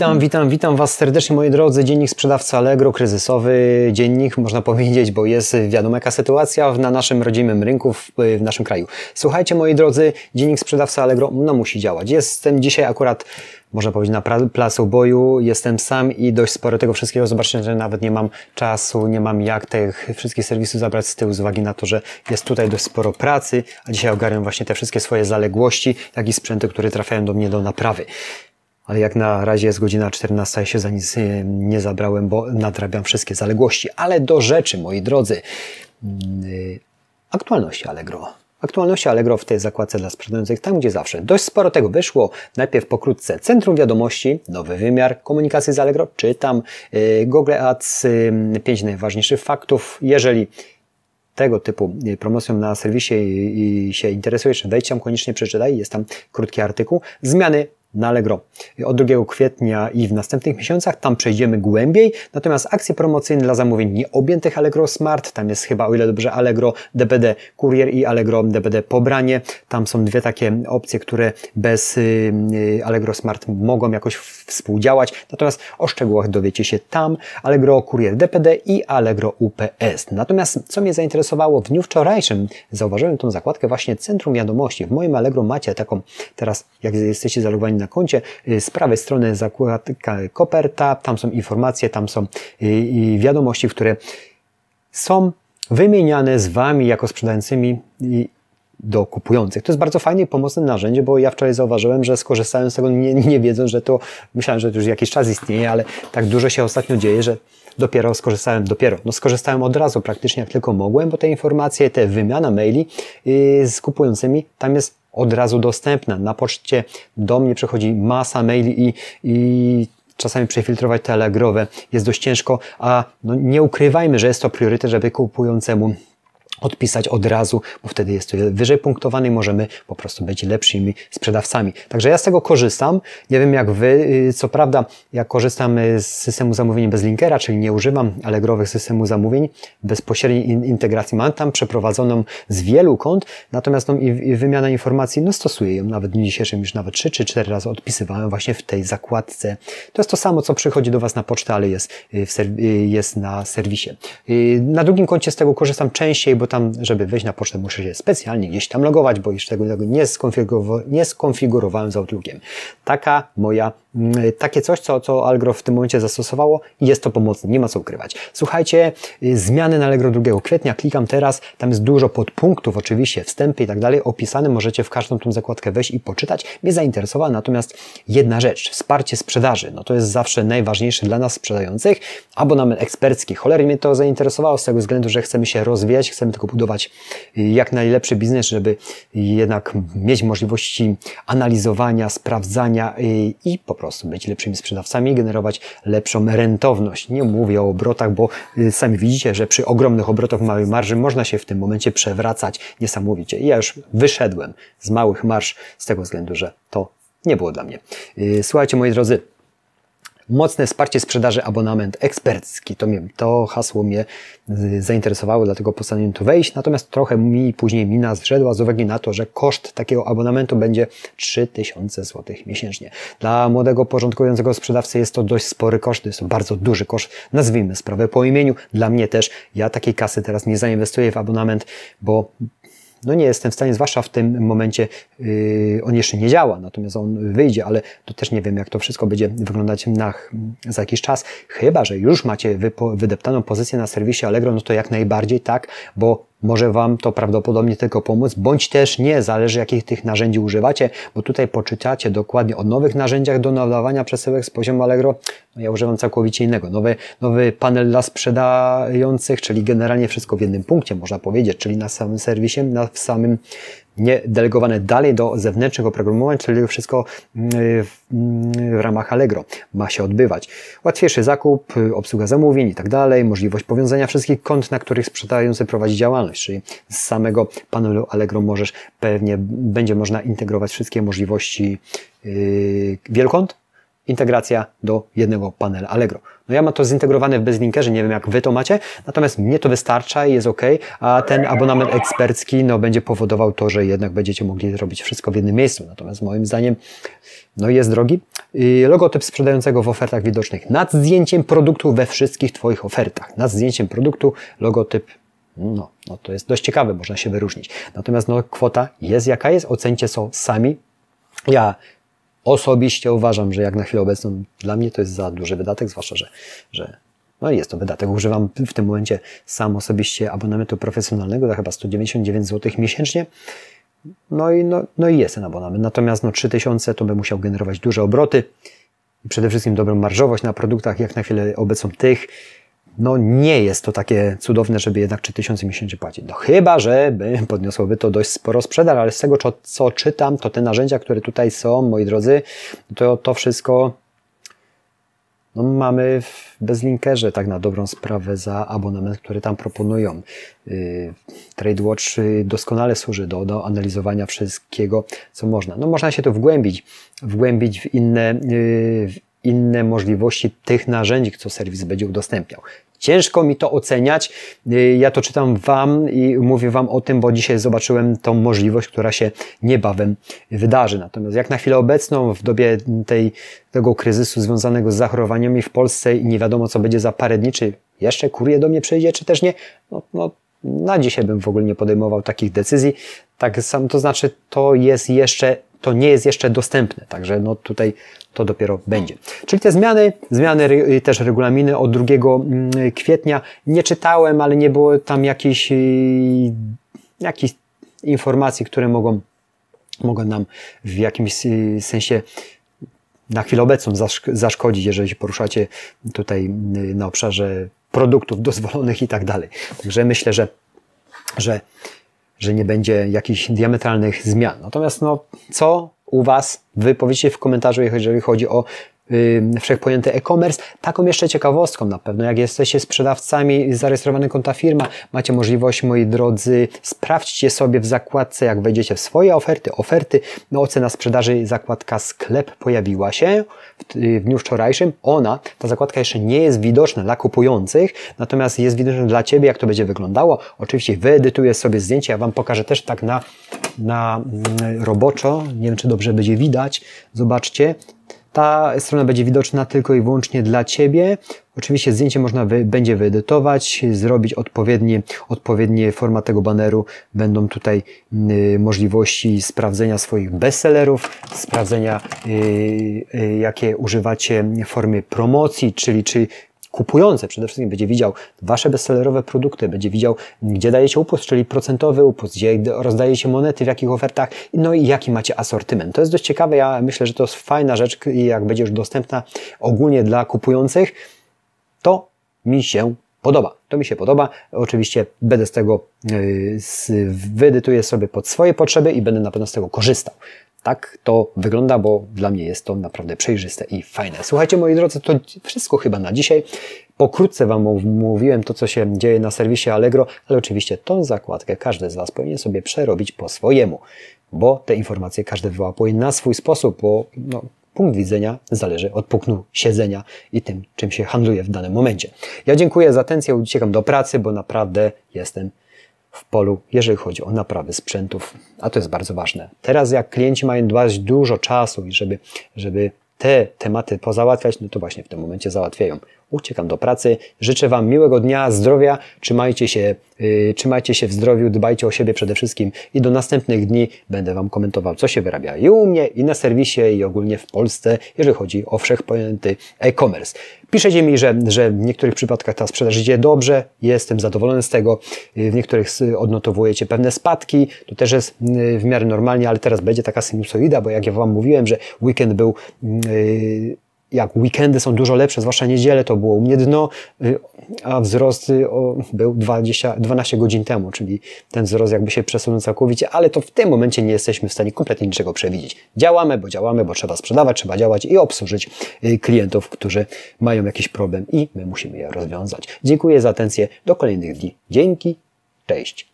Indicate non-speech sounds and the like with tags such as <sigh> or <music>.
Witam, witam, witam Was serdecznie moi drodzy. Dziennik sprzedawca Allegro, kryzysowy dziennik, można <laughs> powiedzieć, bo jest wiadomo jaka sytuacja na naszym rodzimym rynku, w, w naszym kraju. Słuchajcie moi drodzy, dziennik sprzedawca Allegro no, musi działać. Jestem dzisiaj akurat można powiedzieć, na placu boju. Jestem sam i dość sporo tego wszystkiego. Zobaczcie, że nawet nie mam czasu, nie mam jak tych wszystkich serwisów zabrać z tyłu z uwagi na to, że jest tutaj dość sporo pracy, a dzisiaj ogarniam właśnie te wszystkie swoje zaległości, jak i sprzęty, które trafiają do mnie do naprawy ale jak na razie jest godzina 14, ja się za nic e, nie zabrałem, bo nadrabiam wszystkie zaległości. Ale do rzeczy, moi drodzy. Mm, e, aktualności Allegro. Aktualności Allegro w tej zakładce dla sprzedających, tam gdzie zawsze. Dość sporo tego wyszło. Najpierw pokrótce Centrum Wiadomości, nowy wymiar komunikacji z Allegro, czytam e, Google Ads, pięć najważniejszych faktów. Jeżeli tego typu promocją na serwisie i się interesujesz, wejdź tam koniecznie przeczytaj, jest tam krótki artykuł. Zmiany na Allegro od 2 kwietnia i w następnych miesiącach. Tam przejdziemy głębiej. Natomiast akcje promocyjne dla zamówień nieobjętych Allegro Smart, tam jest chyba o ile dobrze Allegro DPD Courier i Allegro DPD Pobranie. Tam są dwie takie opcje, które bez y, y, Allegro Smart mogą jakoś współdziałać. Natomiast o szczegółach dowiecie się tam. Allegro Courier DPD i Allegro UPS. Natomiast co mnie zainteresowało w dniu wczorajszym, zauważyłem tą zakładkę właśnie Centrum Wiadomości. W moim Allegro macie taką teraz, jak jesteście zalogowani na koncie. Y, z prawej strony zakładka koperta, tam są informacje, tam są y, wiadomości, które są wymieniane z Wami jako sprzedającymi do kupujących. To jest bardzo fajne i pomocne narzędzie, bo ja wczoraj zauważyłem, że skorzystałem z tego nie, nie wiedząc, że to, myślałem, że to już jakiś czas istnieje, ale tak dużo się ostatnio dzieje, że dopiero skorzystałem, dopiero, no skorzystałem od razu praktycznie jak tylko mogłem, bo te informacje, te wymiana maili yy, z kupującymi, tam jest od razu dostępna. Na poczcie do mnie przychodzi masa maili i, i czasami przefiltrować te jest dość ciężko, a no nie ukrywajmy, że jest to priorytet, żeby kupującemu odpisać od razu, bo wtedy jest to wyżej punktowany i możemy po prostu być lepszymi sprzedawcami. Także ja z tego korzystam. Nie wiem jak Wy. Y, co prawda, ja korzystam z systemu zamówień bez linkera, czyli nie używam Allegrowych systemu zamówień bezpośredniej integracji. Mam tam przeprowadzoną z wielu kont, natomiast no, i, wymiana informacji, no stosuję ją nawet w dniu dzisiejszym już nawet 3 czy 4 razy odpisywałem właśnie w tej zakładce. To jest to samo, co przychodzi do Was na pocztę, ale jest, y, y, jest na serwisie. Na drugim koncie z tego korzystam częściej, bo tam, żeby wejść na pocztę, muszę się specjalnie gdzieś tam logować, bo jeszcze tego nie, skonfigurowałem, nie skonfigurowałem z Outlookiem. Taka moja takie coś, co, co Allegro w tym momencie zastosowało i jest to pomocne, nie ma co ukrywać. Słuchajcie, zmiany na Allegro 2 kwietnia, klikam teraz, tam jest dużo podpunktów, oczywiście, wstępy i tak dalej, opisane, możecie w każdą tą zakładkę wejść i poczytać. Mnie zainteresowała natomiast jedna rzecz, wsparcie sprzedaży, no to jest zawsze najważniejsze dla nas sprzedających, abonament ekspercki, cholery mnie to zainteresowało z tego względu, że chcemy się rozwijać, chcemy tylko budować y, jak najlepszy biznes, żeby jednak mieć możliwości analizowania, sprawdzania y, i po prostu być lepszymi sprzedawcami, generować lepszą rentowność. Nie mówię o obrotach, bo y, sami widzicie, że przy ogromnych obrotach małej marży można się w tym momencie przewracać niesamowicie. Ja już wyszedłem z małych marsz z tego względu, że to nie było dla mnie. Y, słuchajcie, moi drodzy, Mocne wsparcie sprzedaży, abonament ekspercki. To, mnie, to hasło mnie y, zainteresowało, dlatego postanowiłem tu wejść. Natomiast trochę mi później mina zrzedła z uwagi na to, że koszt takiego abonamentu będzie 3000 zł miesięcznie. Dla młodego, porządkującego sprzedawcy jest to dość spory koszt, jest to bardzo duży koszt. Nazwijmy sprawę po imieniu. Dla mnie też, ja takiej kasy teraz nie zainwestuję w abonament, bo no nie jestem w stanie, zwłaszcza w tym momencie, yy, on jeszcze nie działa, natomiast on wyjdzie, ale to też nie wiem, jak to wszystko będzie wyglądać na, za jakiś czas. Chyba, że już macie wydeptaną pozycję na serwisie Allegro, no to jak najbardziej tak, bo może Wam to prawdopodobnie tylko pomóc, bądź też nie, zależy jakich tych narzędzi używacie, bo tutaj poczytacie dokładnie o nowych narzędziach do nadawania przesyłek z poziomu Allegro. No ja używam całkowicie innego. Nowy, nowy panel dla sprzedających, czyli generalnie wszystko w jednym punkcie, można powiedzieć, czyli na samym serwisie, na samym nie delegowane dalej do zewnętrznych oprogramowań, czyli wszystko mm, w, mm, w ramach Allegro ma się odbywać. Łatwiejszy zakup, obsługa zamówień i tak dalej, możliwość powiązania wszystkich kont, na których sprzedający prowadzi działalność, czyli z samego panelu Allegro możesz pewnie, będzie można integrować wszystkie możliwości yy, wielokont, integracja do jednego panela Allegro. No ja mam to zintegrowane w Bezlinkerze, nie wiem jak Wy to macie, natomiast mnie to wystarcza i jest ok, a ten abonament ekspercki no, będzie powodował to, że jednak będziecie mogli zrobić wszystko w jednym miejscu. Natomiast moim zdaniem no jest drogi. Logotyp sprzedającego w ofertach widocznych nad zdjęciem produktu we wszystkich Twoich ofertach. Nad zdjęciem produktu logotyp no, no to jest dość ciekawe, można się wyróżnić. Natomiast no, kwota jest jaka jest, ocencie są sami. Ja osobiście uważam, że jak na chwilę obecną dla mnie to jest za duży wydatek, zwłaszcza, że, że no jest to wydatek. Używam w tym momencie sam osobiście abonamentu profesjonalnego za chyba 199 zł miesięcznie. No i, no, no i jest ten abonament. Natomiast no, 3000 to by musiał generować duże obroty i przede wszystkim dobrą marżowość na produktach, jak na chwilę obecną tych, no nie jest to takie cudowne, żeby jednak 3000 miesięcznie płacić. No chyba, że podniosłoby to dość sporo sprzedaż, ale z tego, co, co czytam, to te narzędzia, które tutaj są, moi drodzy, to to wszystko no, mamy w Bezlinkerze tak na dobrą sprawę za abonament, który tam proponują. Yy, TradeWatch y, doskonale służy do, do analizowania wszystkiego, co można. No można się to wgłębić, wgłębić w inne, w inne możliwości tych narzędzi, co serwis będzie udostępniał. Ciężko mi to oceniać. Y, ja to czytam Wam i mówię Wam o tym, bo dzisiaj zobaczyłem tą możliwość, która się niebawem wydarzy. Natomiast jak na chwilę obecną, w dobie tej, tego kryzysu związanego z zachorowaniami w Polsce i nie wiadomo, co będzie za parę dni, czy jeszcze kurier do mnie przyjdzie, czy też nie, no, no na dzisiaj bym w ogóle nie podejmował takich decyzji. Tak sam, to znaczy, to jest jeszcze, to nie jest jeszcze dostępne. Także no tutaj to dopiero będzie. Czyli te zmiany, zmiany y, też regulaminy od 2 mm, kwietnia nie czytałem, ale nie było tam jakichś, y, jakichś informacji, które mogą, mogą nam w jakimś y, sensie na chwilę obecną zaszkodzić, jeżeli się poruszacie tutaj na obszarze produktów <laughs> dozwolonych i tak dalej. Także myślę, że, że, że nie będzie jakichś diametralnych zmian. Natomiast no, co u Was. Wy powiedzcie w komentarzu, jeżeli chodzi o wszechpojęty e-commerce. Taką jeszcze ciekawostką na pewno, jak jesteście sprzedawcami, zarejestrowany konta firma, macie możliwość, moi drodzy, sprawdźcie sobie w zakładce, jak wejdziecie w swoje oferty, oferty, no ocena sprzedaży, zakładka sklep pojawiła się w, w dniu wczorajszym. Ona, ta zakładka jeszcze nie jest widoczna dla kupujących, natomiast jest widoczna dla Ciebie, jak to będzie wyglądało. Oczywiście wyedytuję sobie zdjęcie, ja Wam pokażę też tak na, na mm, roboczo, nie wiem, czy dobrze będzie widać. Zobaczcie, ta strona będzie widoczna tylko i wyłącznie dla Ciebie. Oczywiście zdjęcie można wy, będzie wyedytować, zrobić odpowiednie, odpowiednie format tego baneru. Będą tutaj y, możliwości sprawdzenia swoich bestsellerów, sprawdzenia y, y, jakie używacie formy promocji, czyli czy kupujący przede wszystkim będzie widział Wasze bestsellerowe produkty, będzie widział, gdzie dajecie upust, czyli procentowy upust, gdzie rozdajecie monety, w jakich ofertach, no i jaki macie asortyment. To jest dość ciekawe, ja myślę, że to jest fajna rzecz i jak będzie już dostępna ogólnie dla kupujących, to mi się podoba. To mi się podoba. Oczywiście będę z tego yy, wyedytuję sobie pod swoje potrzeby i będę na pewno z tego korzystał. Tak to wygląda, bo dla mnie jest to naprawdę przejrzyste i fajne. Słuchajcie, moi drodzy, to wszystko chyba na dzisiaj. Pokrótce Wam mówiłem to, co się dzieje na serwisie Allegro, ale oczywiście tą zakładkę każdy z Was powinien sobie przerobić po swojemu, bo te informacje każdy wyłapuje na swój sposób, bo no, punkt widzenia zależy od punktu siedzenia i tym, czym się handluje w danym momencie. Ja dziękuję za atencję, uciekam do pracy, bo naprawdę jestem w polu, jeżeli chodzi o naprawy sprzętów, a to jest bardzo ważne. Teraz jak klienci mają dbać dużo czasu i żeby, żeby te tematy pozałatwiać, no to właśnie w tym momencie załatwiają. Uciekam do pracy. Życzę Wam miłego dnia, zdrowia, trzymajcie się, yy, trzymajcie się w zdrowiu, dbajcie o siebie przede wszystkim i do następnych dni będę Wam komentował, co się wyrabia i u mnie, i na serwisie, i ogólnie w Polsce, jeżeli chodzi o wszechpojęty e-commerce. Piszecie mi, że, że w niektórych przypadkach ta sprzedaż idzie dobrze, jestem zadowolony z tego, w niektórych odnotowujecie pewne spadki, to też jest yy, w miarę normalnie, ale teraz będzie taka sinusoida, bo jak ja Wam mówiłem, że weekend był yy, jak weekendy są dużo lepsze, zwłaszcza niedzielę, to było u mnie dno, y, a wzrost y, był 20, 12 godzin temu, czyli ten wzrost jakby się przesunął całkowicie, ale to w tym momencie nie jesteśmy w stanie kompletnie niczego przewidzieć. Działamy, bo działamy, bo trzeba sprzedawać, trzeba działać i obsłużyć y, klientów, którzy mają jakiś problem i my musimy je rozwiązać. Dziękuję za atencję. Do kolejnych dni. Dzięki. Cześć.